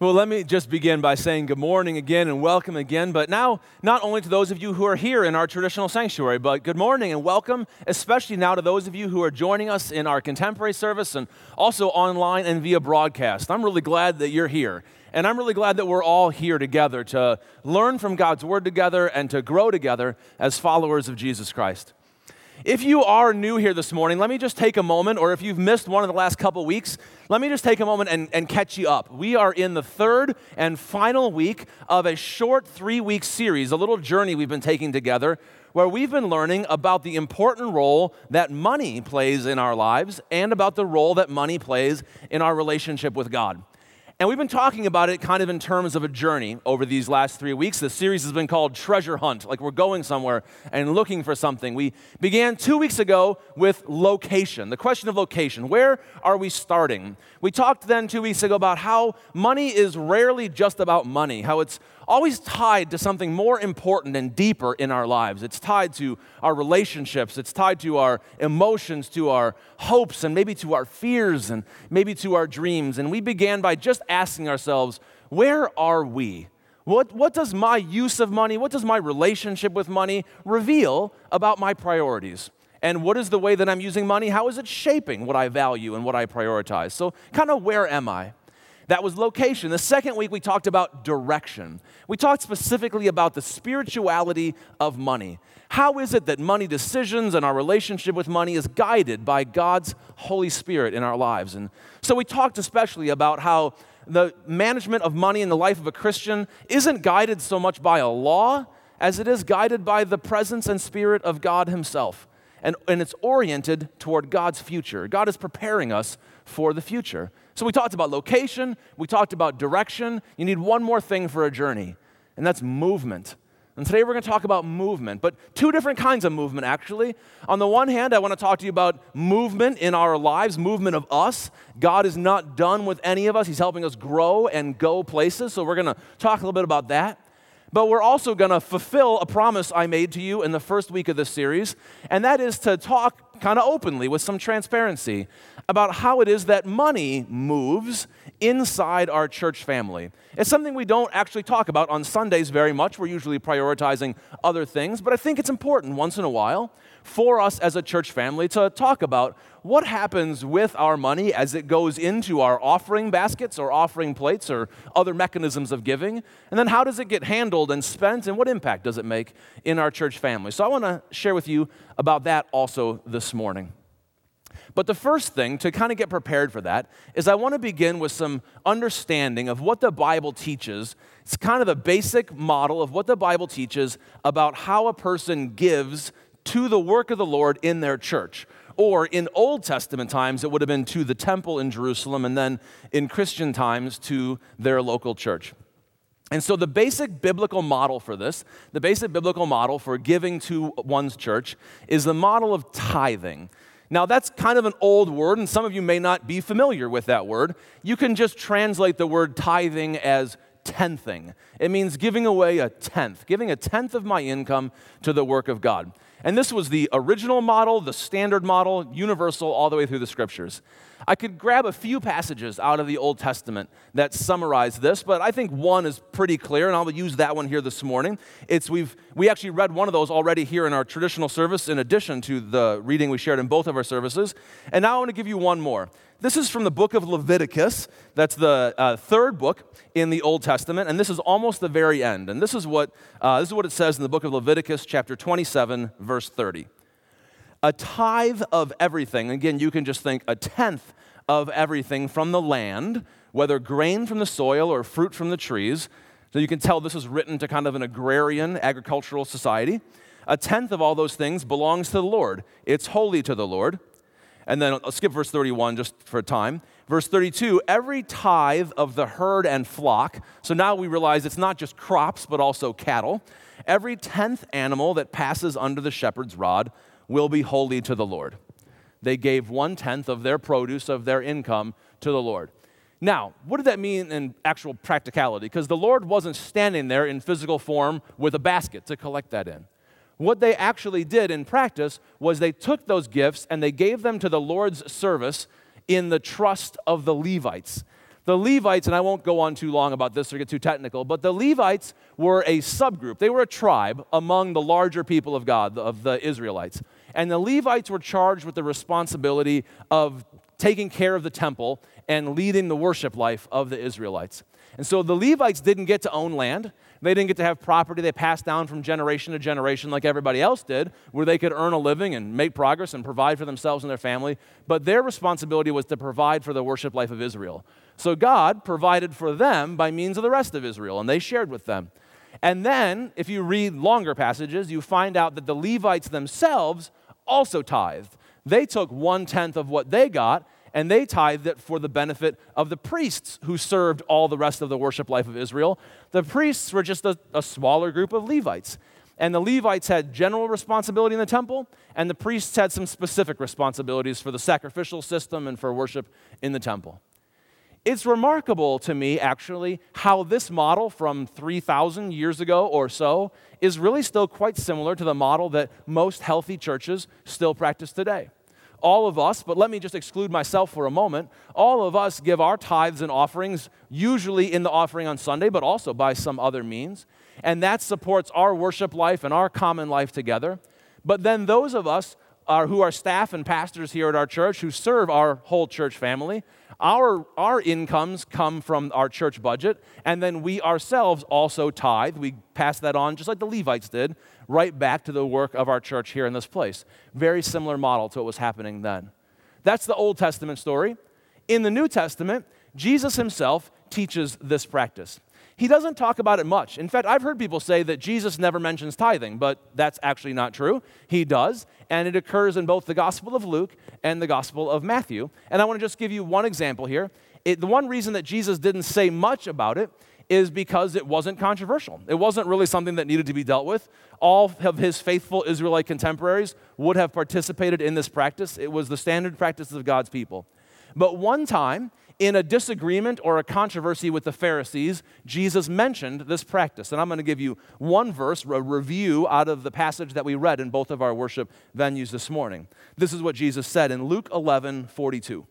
Well, let me just begin by saying good morning again and welcome again. But now, not only to those of you who are here in our traditional sanctuary, but good morning and welcome, especially now to those of you who are joining us in our contemporary service and also online and via broadcast. I'm really glad that you're here. And I'm really glad that we're all here together to learn from God's Word together and to grow together as followers of Jesus Christ. If you are new here this morning, let me just take a moment, or if you've missed one of the last couple weeks, let me just take a moment and, and catch you up. We are in the third and final week of a short three week series, a little journey we've been taking together, where we've been learning about the important role that money plays in our lives and about the role that money plays in our relationship with God. And we've been talking about it kind of in terms of a journey over these last three weeks. The series has been called Treasure Hunt, like we're going somewhere and looking for something. We began two weeks ago with location, the question of location. Where are we starting? We talked then two weeks ago about how money is rarely just about money, how it's always tied to something more important and deeper in our lives. It's tied to our relationships, it's tied to our emotions, to our hopes, and maybe to our fears, and maybe to our dreams. And we began by just asking ourselves, where are we? What, what does my use of money, what does my relationship with money reveal about my priorities? And what is the way that I'm using money? How is it shaping what I value and what I prioritize? So, kind of where am I? That was location. The second week, we talked about direction. We talked specifically about the spirituality of money. How is it that money decisions and our relationship with money is guided by God's Holy Spirit in our lives? And so we talked especially about how the management of money in the life of a Christian isn't guided so much by a law as it is guided by the presence and spirit of God Himself. And, and it's oriented toward God's future. God is preparing us for the future. So we talked about location, we talked about direction. You need one more thing for a journey, and that's movement. And today we're going to talk about movement, but two different kinds of movement, actually. On the one hand, I want to talk to you about movement in our lives, movement of us. God is not done with any of us, He's helping us grow and go places. So we're going to talk a little bit about that. But we're also going to fulfill a promise I made to you in the first week of this series, and that is to talk kind of openly with some transparency about how it is that money moves inside our church family. It's something we don't actually talk about on Sundays very much. We're usually prioritizing other things, but I think it's important once in a while for us as a church family to talk about what happens with our money as it goes into our offering baskets or offering plates or other mechanisms of giving, and then how does it get handled and spent, and what impact does it make in our church family. So I want to share with you about that also this morning. But the first thing to kind of get prepared for that is I want to begin with some understanding of what the Bible teaches. It's kind of the basic model of what the Bible teaches about how a person gives to the work of the Lord in their church. Or in Old Testament times, it would have been to the temple in Jerusalem, and then in Christian times, to their local church. And so, the basic biblical model for this, the basic biblical model for giving to one's church, is the model of tithing. Now, that's kind of an old word, and some of you may not be familiar with that word. You can just translate the word tithing as tenthing. It means giving away a tenth, giving a tenth of my income to the work of God. And this was the original model, the standard model, universal all the way through the scriptures. I could grab a few passages out of the Old Testament that summarize this, but I think one is pretty clear, and I'll use that one here this morning. It's we've we actually read one of those already here in our traditional service, in addition to the reading we shared in both of our services. And now I want to give you one more. This is from the book of Leviticus. That's the uh, third book in the Old Testament, and this is almost the very end. And this is what uh, this is what it says in the book of Leviticus, chapter 27, verse 30 a tithe of everything. Again, you can just think a tenth of everything from the land, whether grain from the soil or fruit from the trees. So you can tell this is written to kind of an agrarian, agricultural society. A tenth of all those things belongs to the Lord, it's holy to the Lord. And then I'll skip verse 31 just for a time. Verse 32 every tithe of the herd and flock. So now we realize it's not just crops, but also cattle. Every tenth animal that passes under the shepherd's rod will be holy to the Lord. They gave one tenth of their produce, of their income, to the Lord. Now, what did that mean in actual practicality? Because the Lord wasn't standing there in physical form with a basket to collect that in. What they actually did in practice was they took those gifts and they gave them to the Lord's service in the trust of the Levites. The Levites, and I won't go on too long about this or get too technical, but the Levites were a subgroup. They were a tribe among the larger people of God, of the Israelites. And the Levites were charged with the responsibility of taking care of the temple and leading the worship life of the Israelites. And so the Levites didn't get to own land. They didn't get to have property they passed down from generation to generation like everybody else did, where they could earn a living and make progress and provide for themselves and their family. But their responsibility was to provide for the worship life of Israel. So God provided for them by means of the rest of Israel, and they shared with them. And then, if you read longer passages, you find out that the Levites themselves also tithed. They took one tenth of what they got and they tithed it for the benefit of the priests who served all the rest of the worship life of Israel. The priests were just a, a, smaller group of Levites. And the Levites had general responsibility in the temple, and the priests had some specific responsibilities for the sacrificial system and for worship in the temple. It's remarkable to me, actually, how this model from 3,000 years ago or so is really still quite similar to the model that most healthy churches still practice today all of us, but let me just exclude myself for a moment, all of us give our tithes and offerings, usually in the offering on Sunday, but also by some other means. And that supports our worship life and our common life together. But then those of us are, who are staff and pastors here at our church who serve our whole church family, our, our incomes come from our church budget, and then we ourselves also tithe. We pass that on, just like the Levites did, right back to the work of our church here in this place. Very similar model to what was happening then. That's the Old Testament story. In the New Testament, Jesus himself teaches this practice. He doesn't talk about it much. In fact, I've heard people say that Jesus never mentions tithing, but that's actually not true. He does, and it occurs in both the Gospel of Luke and the Gospel of Matthew. And I want to just give you one example here. It, the one reason that Jesus didn't say much about it is because it wasn't controversial. It wasn't really something that needed to be dealt with. All of his faithful Israelite contemporaries would have participated in this practice. It was the standard practice of God's people. But one time, in a disagreement or a controversy with the Pharisees, Jesus mentioned this practice. And I'm going to give you one verse, a review out of the passage that we read in both of our worship venues this morning. This is what Jesus said in Luke 11 42.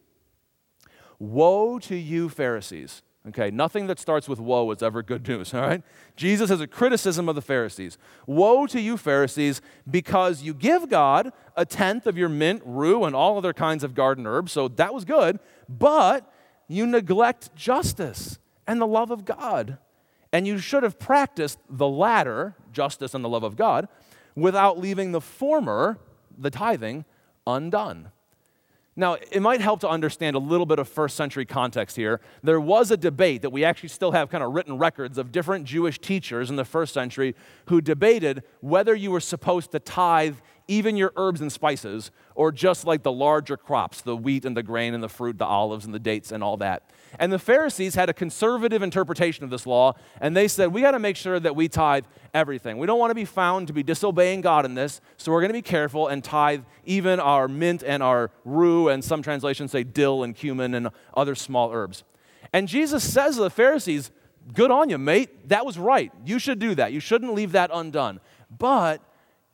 Woe to you, Pharisees! Okay, nothing that starts with woe is ever good news, all right? Jesus has a criticism of the Pharisees. Woe to you, Pharisees, because you give God a tenth of your mint, rue, and all other kinds of garden herbs, so that was good, but you neglect justice and the love of God. And you should have practiced the latter, justice and the love of God, without leaving the former, the tithing, undone. Now, it might help to understand a little bit of first century context here. There was a debate that we actually still have kind of written records of different Jewish teachers in the first century who debated whether you were supposed to tithe even your herbs and spices, or just like the larger crops, the wheat and the grain and the fruit, the olives and the dates and all that. And the Pharisees had a conservative interpretation of this law, and they said, We got to make sure that we tithe everything. We don't want to be found to be disobeying God in this, so we're going to be careful and tithe even our mint and our rue, and some translations say dill and cumin and other small herbs. And Jesus says to the Pharisees, Good on you, mate. That was right. You should do that. You shouldn't leave that undone. But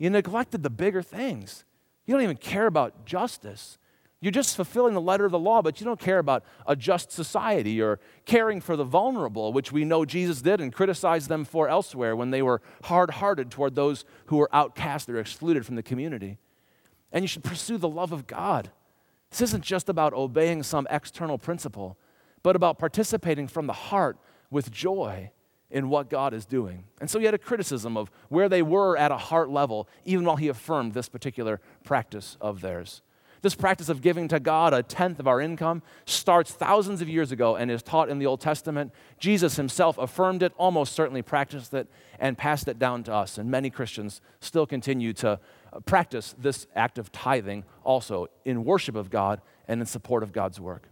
you neglected the bigger things. You don't even care about justice. You're just fulfilling the letter of the law, but you don't care about a just society or caring for the vulnerable, which we know Jesus did and criticized them for elsewhere when they were hard hearted toward those who were outcast or excluded from the community. And you should pursue the love of God. This isn't just about obeying some external principle, but about participating from the heart with joy in what God is doing. And so he had a criticism of where they were at a heart level, even while he affirmed this particular practice of theirs. This practice of giving to God a tenth of our income starts thousands of years ago and is taught in the Old Testament. Jesus himself affirmed it, almost certainly practiced it, and passed it down to us. And many Christians still continue to practice this act of tithing also in worship of God and in support of God's work.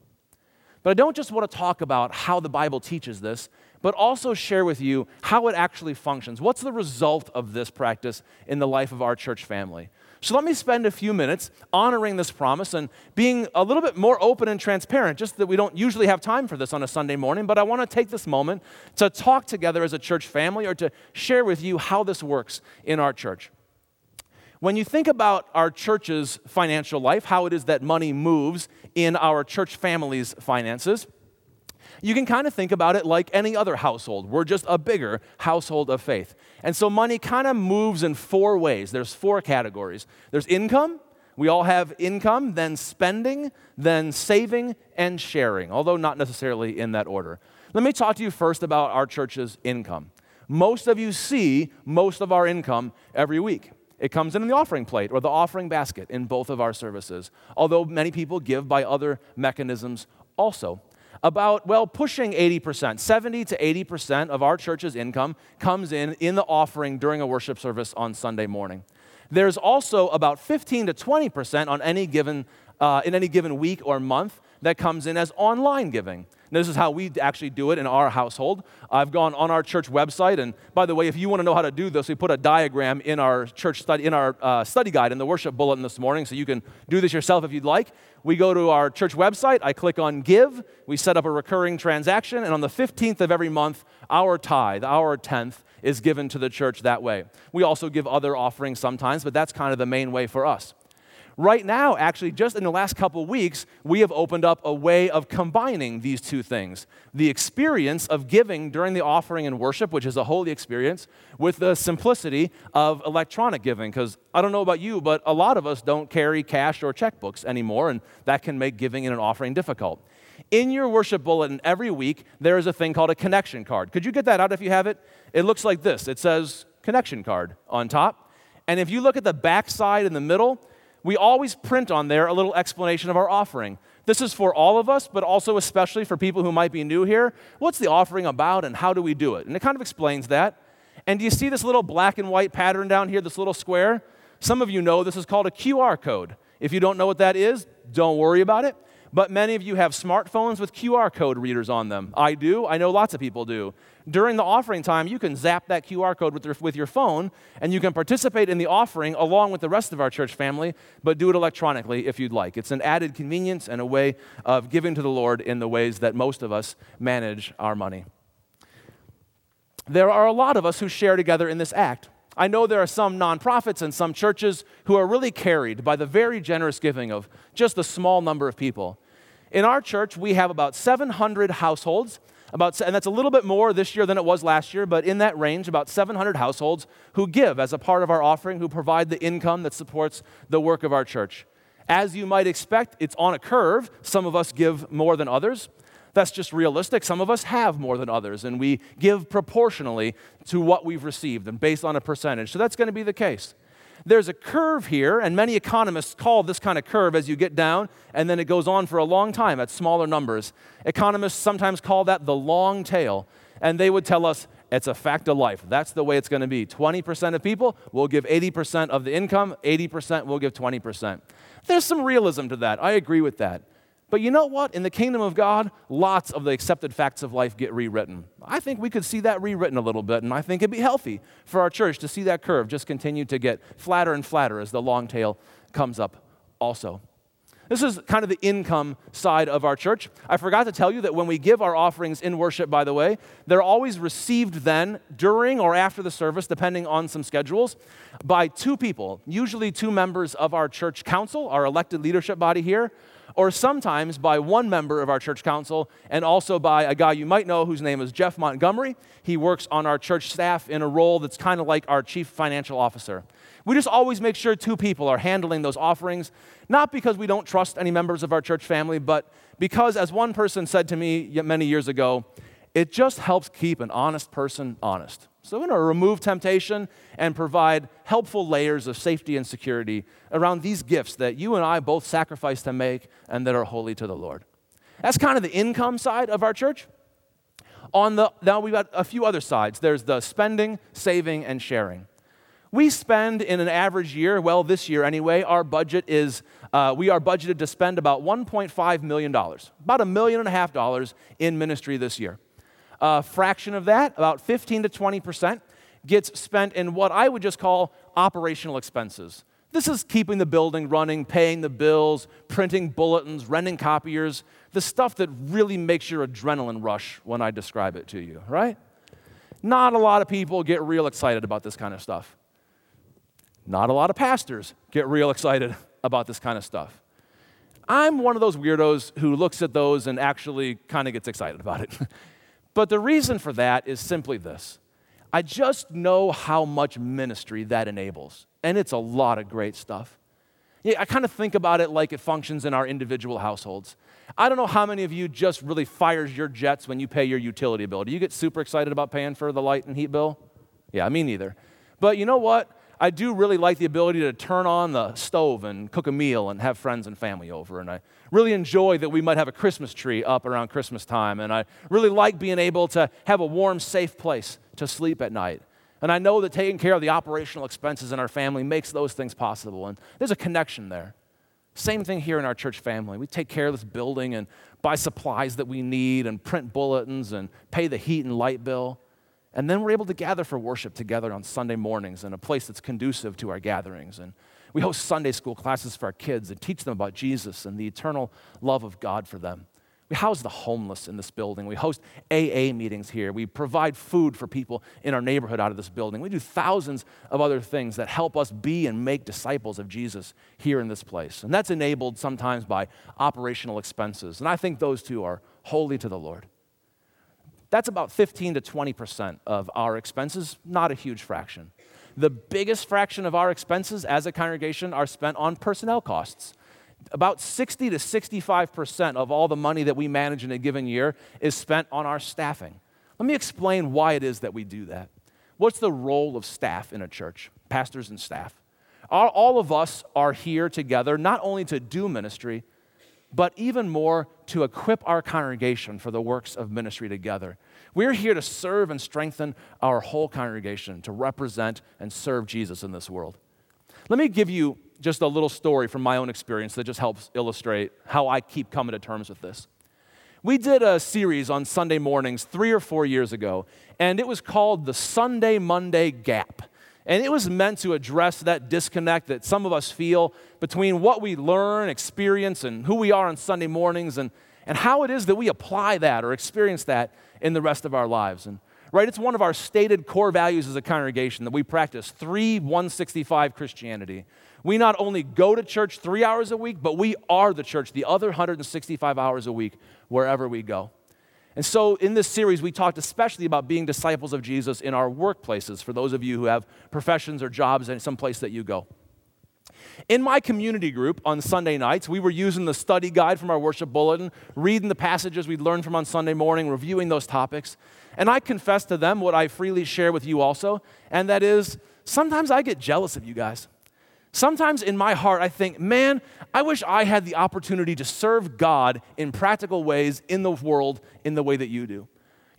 But I don't just want to talk about how the Bible teaches this, but also share with you how it actually functions. What's the result of this practice in the life of our church family? So let me spend a few minutes honoring this promise and being a little bit more open and transparent, just that we don't usually have time for this on a Sunday morning, but I want to take this moment to talk together as a church family or to share with you how this works in our church. When you think about our church's financial life, how it is that money moves in our church family's finances, You can kind of think about it like any other household. We're just a bigger household of faith. And so money kind of moves in four ways. There's four categories. There's income, we all have income, then spending, then saving and sharing, although not necessarily in that order. Let me talk to you first about our church's income. Most of you see most of our income every week. It comes in the offering plate or the offering basket in both of our services, although many people give by other mechanisms also. About, well, pushing 80%, 70 to 80% of our church's income comes in in the offering during a worship service on Sunday morning. There's also about 15 to 20% on any given, uh, in any given week or month that comes in as online giving. This is how we actually do it in our household. I've gone on our church website, and by the way, if you want to know how to do this, we put a diagram in our church study, in our uh, study guide in the worship bulletin this morning, so you can do this yourself if you'd like. We go to our church website, I click on Give, we set up a recurring transaction, and on the 15th of every month, our tithe, our tenth, is given to the church that way. We also give other offerings sometimes, but that's kind of the main way for us. Right now, actually, just in the last couple weeks, we have opened up a way of combining these two things the experience of giving during the offering and worship, which is a holy experience, with the simplicity of electronic giving. Because I don't know about you, but a lot of us don't carry cash or checkbooks anymore, and that can make giving in an offering difficult. In your worship bulletin every week, there is a thing called a connection card. Could you get that out if you have it? It looks like this it says connection card on top. And if you look at the back side in the middle, we always print on there a little explanation of our offering. This is for all of us, but also especially for people who might be new here. What's the offering about and how do we do it? And it kind of explains that. And do you see this little black and white pattern down here, this little square? Some of you know this is called a QR code. If you don't know what that is, don't worry about it but many of you have smartphones with QR code readers on them. I do. I know lots of people do. During the offering time, you can zap that QR code with your, with your phone, and you can participate in the offering along with the rest of our church family, but do it electronically if you'd like. It's an added convenience and a way of giving to the Lord in the ways that most of us manage our money. There are a lot of us who share together in this act. I know there are some nonprofits and some churches who are really carried by the very generous giving of just a small number of people. In our church, we have about 700 households, about, and that's a little bit more this year than it was last year, but in that range, about 700 households who give as a part of our offering, who provide the income that supports the work of our church. As you might expect, it's on a curve. Some of us give more than others. That's just realistic. Some of us have more than others, and we give proportionally to what we've received and based on a percentage. So that's going to be the case. There's a curve here, and many economists call this kind of curve as you get down, and then it goes on for a long time at smaller numbers. Economists sometimes call that the long tail, and they would tell us it's a fact of life. That's the way it's going to be. 20% of people will give 80% of the income, 80% will give 20%. There's some realism to that. I agree with that. But you know what? In the kingdom of God, lots of the accepted facts of life get rewritten. I think we could see that rewritten a little bit, and I think it'd be healthy for our church to see that curve just continue to get flatter and flatter as the long tail comes up also. This is kind of the income side of our church. I forgot to tell you that when we give our offerings in worship, by the way, they're always received then during or after the service, depending on some schedules, by two people, usually two members of our church council, our elected leadership body here, or sometimes by one member of our church council and also by a guy you might know whose name is Jeff Montgomery. He works on our church staff in a role that's kind of like our chief financial officer. We just always make sure two people are handling those offerings, not because we don't trust any members of our church family, but because, as one person said to me many years ago, it just helps keep an honest person honest. So, we're going to remove temptation and provide helpful layers of safety and security around these gifts that you and I both sacrifice to make and that are holy to the Lord. That's kind of the income side of our church. On the, now, we've got a few other sides there's the spending, saving, and sharing. We spend in an average year, well, this year anyway, our budget is, uh, we are budgeted to spend about $1.5 million, about a million and a half dollars in ministry this year. A fraction of that, about 15 to 20%, gets spent in what I would just call operational expenses. This is keeping the building running, paying the bills, printing bulletins, renting copiers, the stuff that really makes your adrenaline rush when I describe it to you, right? Not a lot of people get real excited about this kind of stuff. Not a lot of pastors get real excited about this kind of stuff. I'm one of those weirdos who looks at those and actually kind of gets excited about it. but the reason for that is simply this I just know how much ministry that enables, and it's a lot of great stuff. Yeah, I kind of think about it like it functions in our individual households. I don't know how many of you just really fires your jets when you pay your utility bill. Do you get super excited about paying for the light and heat bill? Yeah, me neither. But you know what? I do really like the ability to turn on the stove and cook a meal and have friends and family over. And I really enjoy that we might have a Christmas tree up around Christmas time. And I really like being able to have a warm, safe place to sleep at night. And I know that taking care of the operational expenses in our family makes those things possible. And there's a connection there. Same thing here in our church family. We take care of this building and buy supplies that we need and print bulletins and pay the heat and light bill. And then we're able to gather for worship together on Sunday mornings in a place that's conducive to our gatherings. And we host Sunday school classes for our kids and teach them about Jesus and the eternal love of God for them. We house the homeless in this building. We host AA meetings here. We provide food for people in our neighborhood out of this building. We do thousands of other things that help us be and make disciples of Jesus here in this place. And that's enabled sometimes by operational expenses. And I think those two are holy to the Lord. That's about 15 to 20% of our expenses, not a huge fraction. The biggest fraction of our expenses as a congregation are spent on personnel costs about 60 to 65% of all the money that we manage in a given year is spent on our staffing. Let me explain why it is that we do that. What's the role of staff in a church, pastors and staff? All of us are here together not only to do ministry, but even more to equip our congregation for the works of ministry together. We're here to serve and strengthen our whole congregation, to represent and serve Jesus in this world. Let me give you just a little story from my own experience that just helps illustrate how I keep coming to terms with this. We did a series on Sunday mornings three or four years ago, and it was called the Sunday Monday Gap. And it was meant to address that disconnect that some of us feel between what we learn, experience, and who we are on Sunday mornings, and, and how it is that we apply that or experience that in the rest of our lives. And right, it's one of our stated core values as a congregation that we practice three 165 Christianity. We not only go to church three hours a week, but we are the church the other 165 hours a week wherever we go. And so, in this series, we talked especially about being disciples of Jesus in our workplaces for those of you who have professions or jobs in some place that you go. In my community group on Sunday nights, we were using the study guide from our worship bulletin, reading the passages we'd learned from on Sunday morning, reviewing those topics. And I confess to them what I freely share with you also, and that is sometimes I get jealous of you guys. Sometimes in my heart, I think, man, I wish I had the opportunity to serve God in practical ways in the world in the way that you do.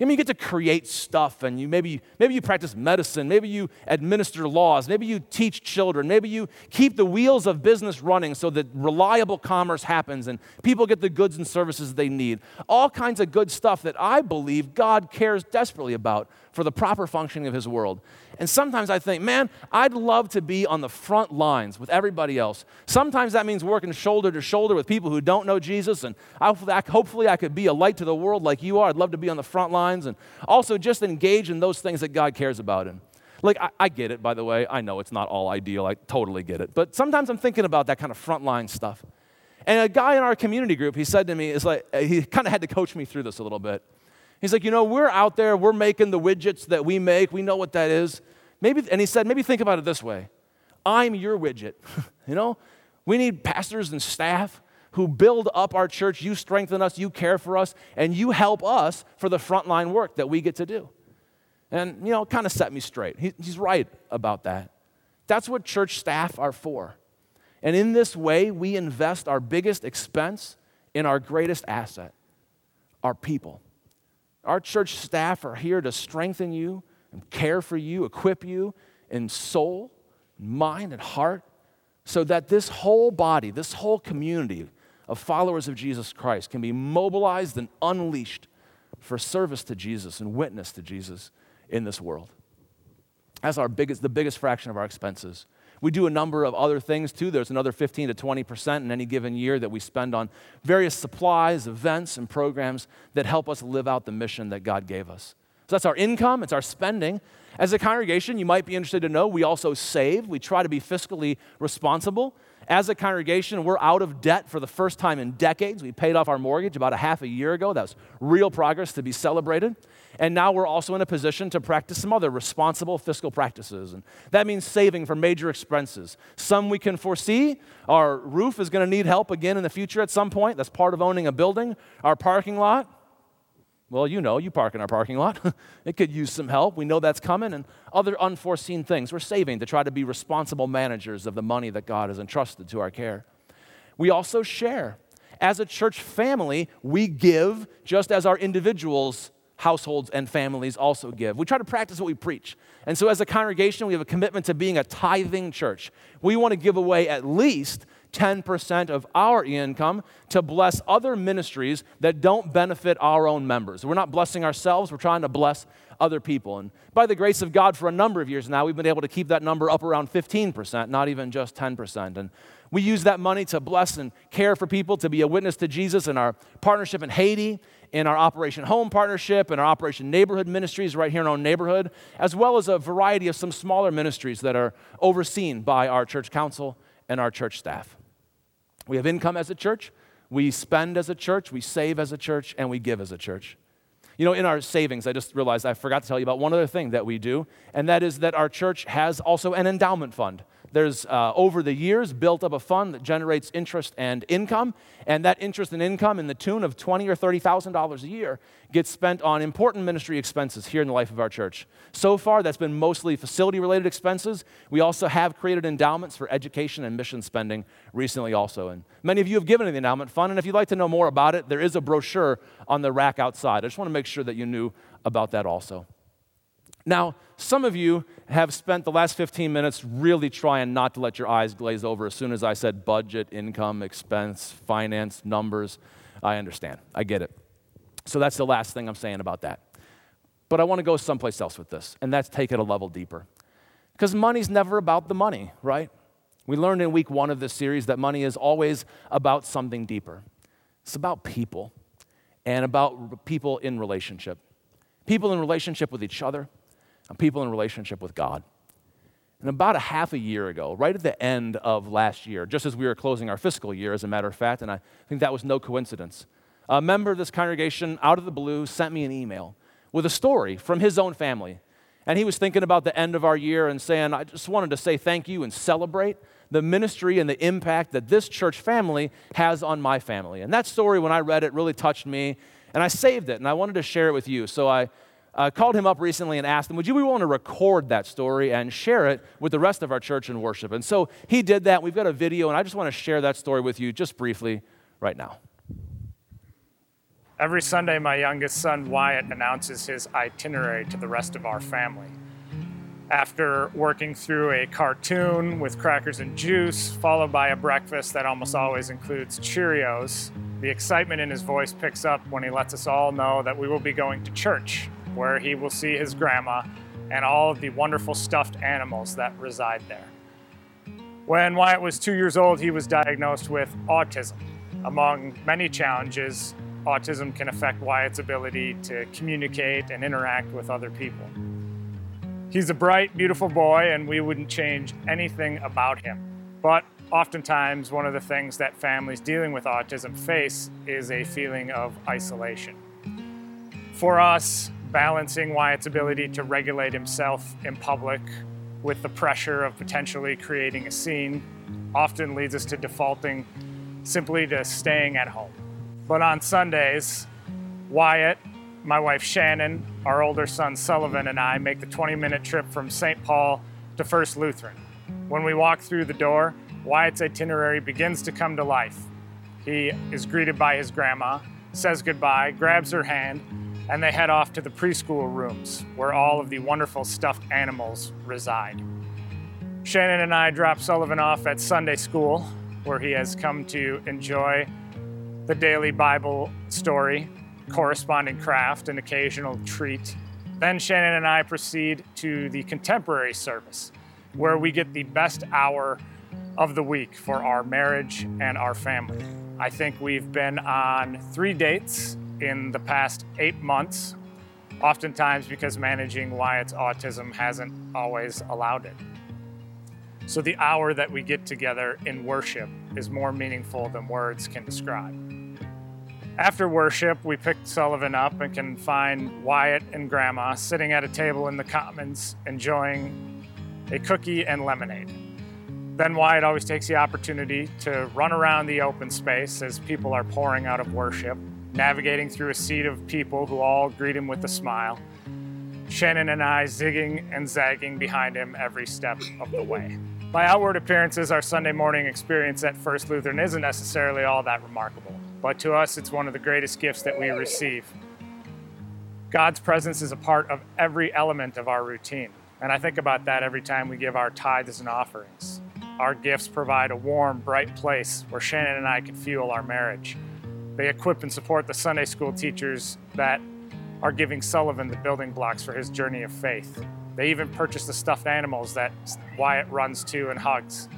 I mean, you get to create stuff, and you maybe, maybe you practice medicine, maybe you administer laws, maybe you teach children, maybe you keep the wheels of business running so that reliable commerce happens and people get the goods and services they need. All kinds of good stuff that I believe God cares desperately about for the proper functioning of His world. And sometimes I think, man, I'd love to be on the front lines with everybody else. Sometimes that means working shoulder to shoulder with people who don't know Jesus. And hopefully I could be a light to the world like you are. I'd love to be on the front lines and also just engage in those things that God cares about. And like, I, I get it, by the way. I know it's not all ideal. I totally get it. But sometimes I'm thinking about that kind of frontline stuff. And a guy in our community group, he said to me, is like, he kind of had to coach me through this a little bit. He's like, you know, we're out there, we're making the widgets that we make, we know what that is. Maybe, and he said, maybe think about it this way I'm your widget. you know, we need pastors and staff who build up our church. You strengthen us, you care for us, and you help us for the frontline work that we get to do. And, you know, kind of set me straight. He, he's right about that. That's what church staff are for. And in this way, we invest our biggest expense in our greatest asset, our people. Our church staff are here to strengthen you and care for you, equip you in soul, mind, and heart, so that this whole body, this whole community of followers of Jesus Christ can be mobilized and unleashed for service to Jesus and witness to Jesus in this world. That's our biggest, the biggest fraction of our expenses. We do a number of other things too. There's another 15 to 20% in any given year that we spend on various supplies, events, and programs that help us live out the mission that God gave us. So that's our income, it's our spending. As a congregation, you might be interested to know we also save. We try to be fiscally responsible. As a congregation, we're out of debt for the first time in decades. We paid off our mortgage about a half a year ago. That was real progress to be celebrated. And now we're also in a position to practice some other responsible fiscal practices. And that means saving for major expenses. Some we can foresee. Our roof is going to need help again in the future at some point. That's part of owning a building. Our parking lot, well, you know, you park in our parking lot. it could use some help. We know that's coming. And other unforeseen things. We're saving to try to be responsible managers of the money that God has entrusted to our care. We also share. As a church family, we give just as our individuals, households, and families also give. We try to practice what we preach. And so, as a congregation, we have a commitment to being a tithing church. We want to give away at least 10% of our income to bless other ministries that don't benefit our own members. We're not blessing ourselves, we're trying to bless other people. And by the grace of God, for a number of years now, we've been able to keep that number up around 15%, not even just 10%. And we use that money to bless and care for people, to be a witness to Jesus in our partnership in Haiti, in our Operation Home partnership, in our Operation Neighborhood ministries right here in our neighborhood, as well as a variety of some smaller ministries that are overseen by our church council and our church staff. We have income as a church, we spend as a church, we save as a church, and we give as a church. You know, in our savings, I just realized I forgot to tell you about one other thing that we do, and that is that our church has also an endowment fund there's uh, over the years built up a fund that generates interest and income, and that interest and income in the tune of twenty or thirty thousand dollars a year gets spent on important ministry expenses here in the life of our church. So far, that's been mostly facility-related expenses. We also have created endowments for education and mission spending recently, also. And many of you have given to the endowment fund, and if you'd like to know more about it, there is a brochure on the rack outside. I just want to make sure that you knew about that also. Now, some of you have spent the last 15 minutes really trying not to let your eyes glaze over as soon as I said budget, income, expense, finance, numbers. I understand. I get it. So that's the last thing I'm saying about that. But I want to go someplace else with this, and that's take it a level deeper. Because money's never about the money, right? We learned in week one of this series that money is always about something deeper. It's about people and about people in relationship. People in relationship with each other, people in relationship with God. And about a half a year ago, right at the end of last year, just as we were closing our fiscal year, as a matter of fact, and I think that was no coincidence, a member of this congregation, out of the blue, sent me an email with a story from his own family. And he was thinking about the end of our year and saying, I just wanted to say thank you and celebrate the ministry and the impact that this church family has on my family. And that story, when I read it, really touched me. And I saved it and I wanted to share it with you. So I uh, called him up recently and asked him, Would you be willing to record that story and share it with the rest of our church in worship? And so he did that. We've got a video, and I just want to share that story with you just briefly right now. Every Sunday, my youngest son Wyatt announces his itinerary to the rest of our family. After working through a cartoon with crackers and juice, followed by a breakfast that almost always includes Cheerios, the excitement in his voice picks up when he lets us all know that we will be going to church where he will see his grandma and all of the wonderful stuffed animals that reside there. When Wyatt was two years old, he was diagnosed with autism. Among many challenges, autism can affect Wyatt's ability to communicate and interact with other people. He's a bright, beautiful boy, and we wouldn't change anything about him. But oftentimes, one of the things that families dealing with autism face is a feeling of isolation. For us, balancing Wyatt's ability to regulate himself in public with the pressure of potentially creating a scene often leads us to defaulting simply to staying at home. But on Sundays, Wyatt, my wife Shannon, our older son Sullivan, and I make the 20 minute trip from St. Paul to First Lutheran. When we walk through the door, Wyatt's itinerary begins to come to life. He is greeted by his grandma, says goodbye, grabs her hand, and they head off to the preschool rooms where all of the wonderful stuffed animals reside. Shannon and I drop Sullivan off at Sunday school, where he has come to enjoy the daily Bible story, corresponding craft, and occasional treat. Then Shannon and I proceed to the contemporary service, where we get the best hour of the week for our marriage and our family. I think we've been on three dates in the past eight months, oftentimes because managing Wyatt's autism hasn't always allowed it. So the hour that we get together in worship is more meaningful than words can describe. After worship, we pick Sullivan up and can find Wyatt and Grandma sitting at a table in the Commons enjoying a cookie and lemonade. Then Wyatt always takes the opportunity to run around the open space as people are pouring out of worship, navigating through a sea of people who all greet him with a smile. Shannon and I zigging and zagging behind him every step of the way. By outward appearances, our Sunday morning experience at First Lutheran isn't necessarily all that remarkable, but to us, it's one of the greatest gifts that we receive. God's presence is a part of every element of our routine, and I think about that every time we give our tithes and offerings. Our gifts provide a warm, bright place where Shannon and I can fuel our marriage. They equip and support the Sunday school teachers that are giving Sullivan the building blocks for his journey of faith. They even purchase the stuffed animals that Wyatt runs to and hugs,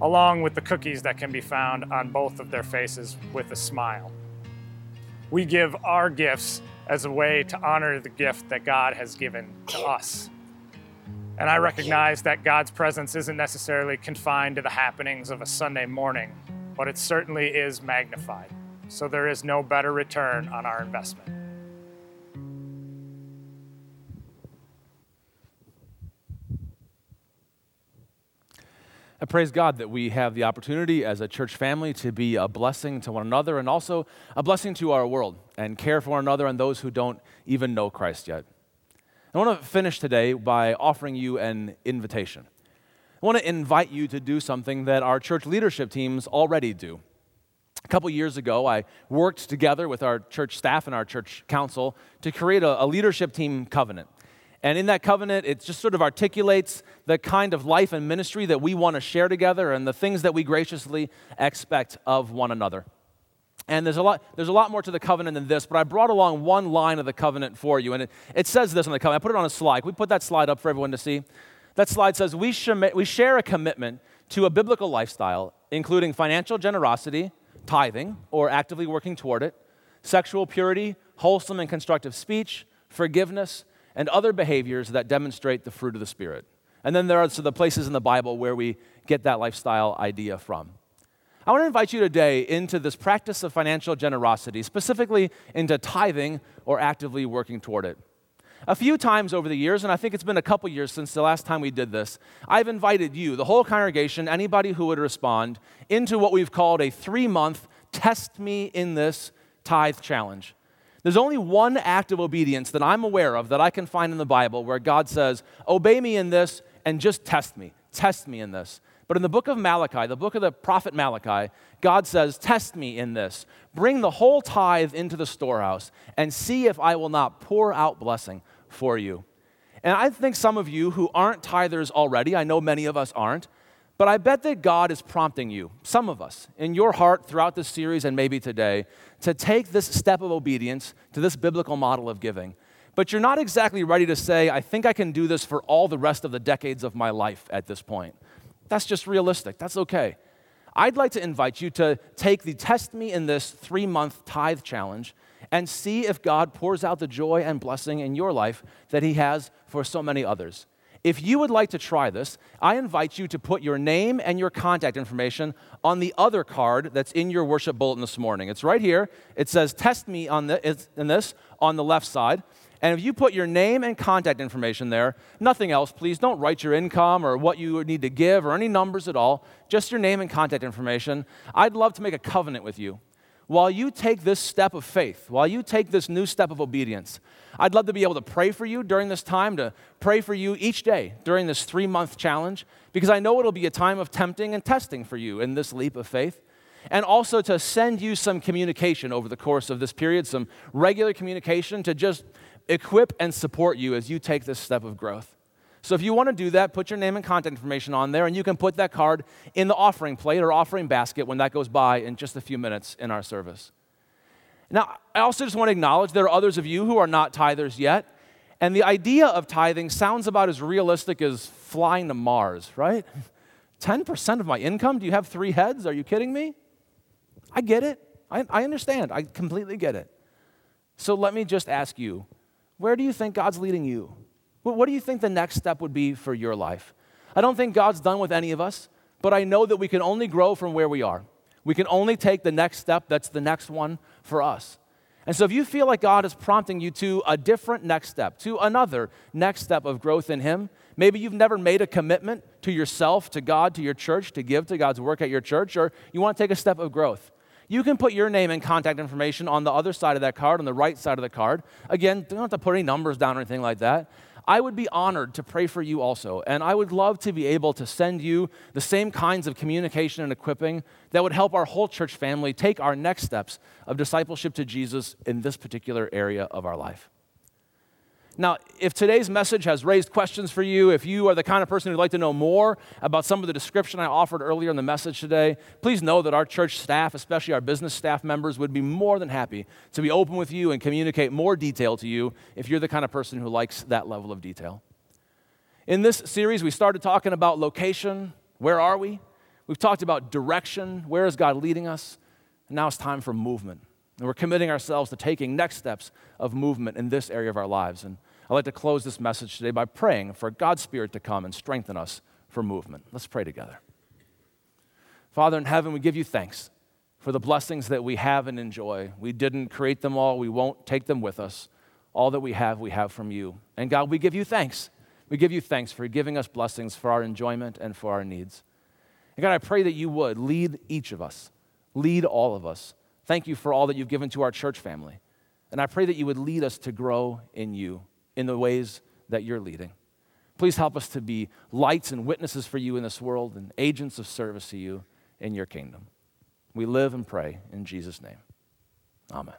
along with the cookies that can be found on both of their faces with a smile. We give our gifts as a way to honor the gift that God has given to us. And I recognize that God's presence isn't necessarily confined to the happenings of a Sunday morning, but it certainly is magnified. So there is no better return on our investment. I praise God that we have the opportunity as a church family to be a blessing to one another and also a blessing to our world and care for one another and those who don't even know Christ yet. I want to finish today by offering you an invitation. I want to invite you to do something that our church leadership teams already do. A couple years ago, I worked together with our church staff and our church council to create a, a leadership team covenant. And in that covenant, it just sort of articulates the kind of life and ministry that we want to share together and the things that we graciously expect of one another. And there's a lot, there's a lot more to the covenant than this, but I brought along one line of the covenant for you. And it, it says this on the covenant. I put it on a slide. Can we put that slide up for everyone to see? That slide says we, we share a commitment to a biblical lifestyle, including financial generosity, tithing, or actively working toward it, sexual purity, wholesome and constructive speech, forgiveness, and other behaviors that demonstrate the fruit of the Spirit. And then there are so the places in the Bible where we get that lifestyle idea from. I want to invite you today into this practice of financial generosity, specifically into tithing or actively working toward it. A few times over the years, and I think it's been a couple years since the last time we did this, I've invited you, the whole congregation, anybody who would respond, into what we've called a three month test me in this tithe challenge. There's only one act of obedience that I'm aware of that I can find in the Bible where God says, Obey me in this and just test me. Test me in this. But in the book of Malachi, the book of the prophet Malachi, God says, Test me in this. Bring the whole tithe into the storehouse and see if I will not pour out blessing for you. And I think some of you who aren't tithers already, I know many of us aren't, but I bet that God is prompting you, some of us, in your heart throughout this series and maybe today, to take this step of obedience to this biblical model of giving. But you're not exactly ready to say, I think I can do this for all the rest of the decades of my life at this point. That's just realistic. That's okay. I'd like to invite you to take the Test Me in This three month tithe challenge and see if God pours out the joy and blessing in your life that He has for so many others. If you would like to try this, I invite you to put your name and your contact information on the other card that's in your worship bulletin this morning. It's right here. It says, Test me on the, in this on the left side. And if you put your name and contact information there, nothing else, please don't write your income or what you need to give or any numbers at all, just your name and contact information. I'd love to make a covenant with you while you take this step of faith, while you take this new step of obedience, I'd love to be able to pray for you during this time, to pray for you each day during this three month challenge, because I know it'll be a time of tempting and testing for you in this leap of faith. And also to send you some communication over the course of this period, some regular communication to just equip and support you as you take this step of growth. So if you want to do that, put your name and contact information on there, and you can put that card in the offering plate or offering basket when that goes by in just a few minutes in our service. Now, I also just want to acknowledge there are others of you who are not tithers yet, and the idea of tithing sounds about as realistic as flying to Mars, right? 10% of my income? Do you have three heads? Are you kidding me? I get it. I, I understand. I completely get it. So let me just ask you where do you think God's leading you? What do you think the next step would be for your life? I don't think God's done with any of us, but I know that we can only grow from where we are. We can only take the next step that's the next one for us. And so if you feel like God is prompting you to a different next step, to another next step of growth in Him, maybe you've never made a commitment to yourself, to God, to your church, to give to God's work at your church, or you want to take a step of growth. You can put your name and contact information on the other side of that card, on the right side of the card. Again, don't have to put any numbers down or anything like that. I would be honored to pray for you also. And I would love to be able to send you the same kinds of communication and equipping that would help our whole church family take our next steps of discipleship to Jesus in this particular area of our life. Now, if today's message has raised questions for you, if you are the kind of person who'd like to know more about some of the description I offered earlier in the message today, please know that our church staff, especially our business staff members, would be more than happy to be open with you and communicate more detail to you if you're the kind of person who likes that level of detail. In this series, we started talking about location. Where are we? We've talked about direction. Where is God leading us? And now it's time for movement. And we're committing ourselves to taking next steps of movement in this area of our lives. And I'd like to close this message today by praying for God's Spirit to come and strengthen us for movement. Let's pray together. Father in heaven, we give you thanks for the blessings that we have and enjoy. We didn't create them all, we won't take them with us. All that we have, we have from you. And God, we give you thanks. We give you thanks for giving us blessings for our enjoyment and for our needs. And God, I pray that you would lead each of us, lead all of us Thank you for all that you've given to our church family. And I pray that you would lead us to grow in you in the ways that you're leading. Please help us to be lights and witnesses for you in this world and agents of service to you in your kingdom. We live and pray in Jesus' name. Amen.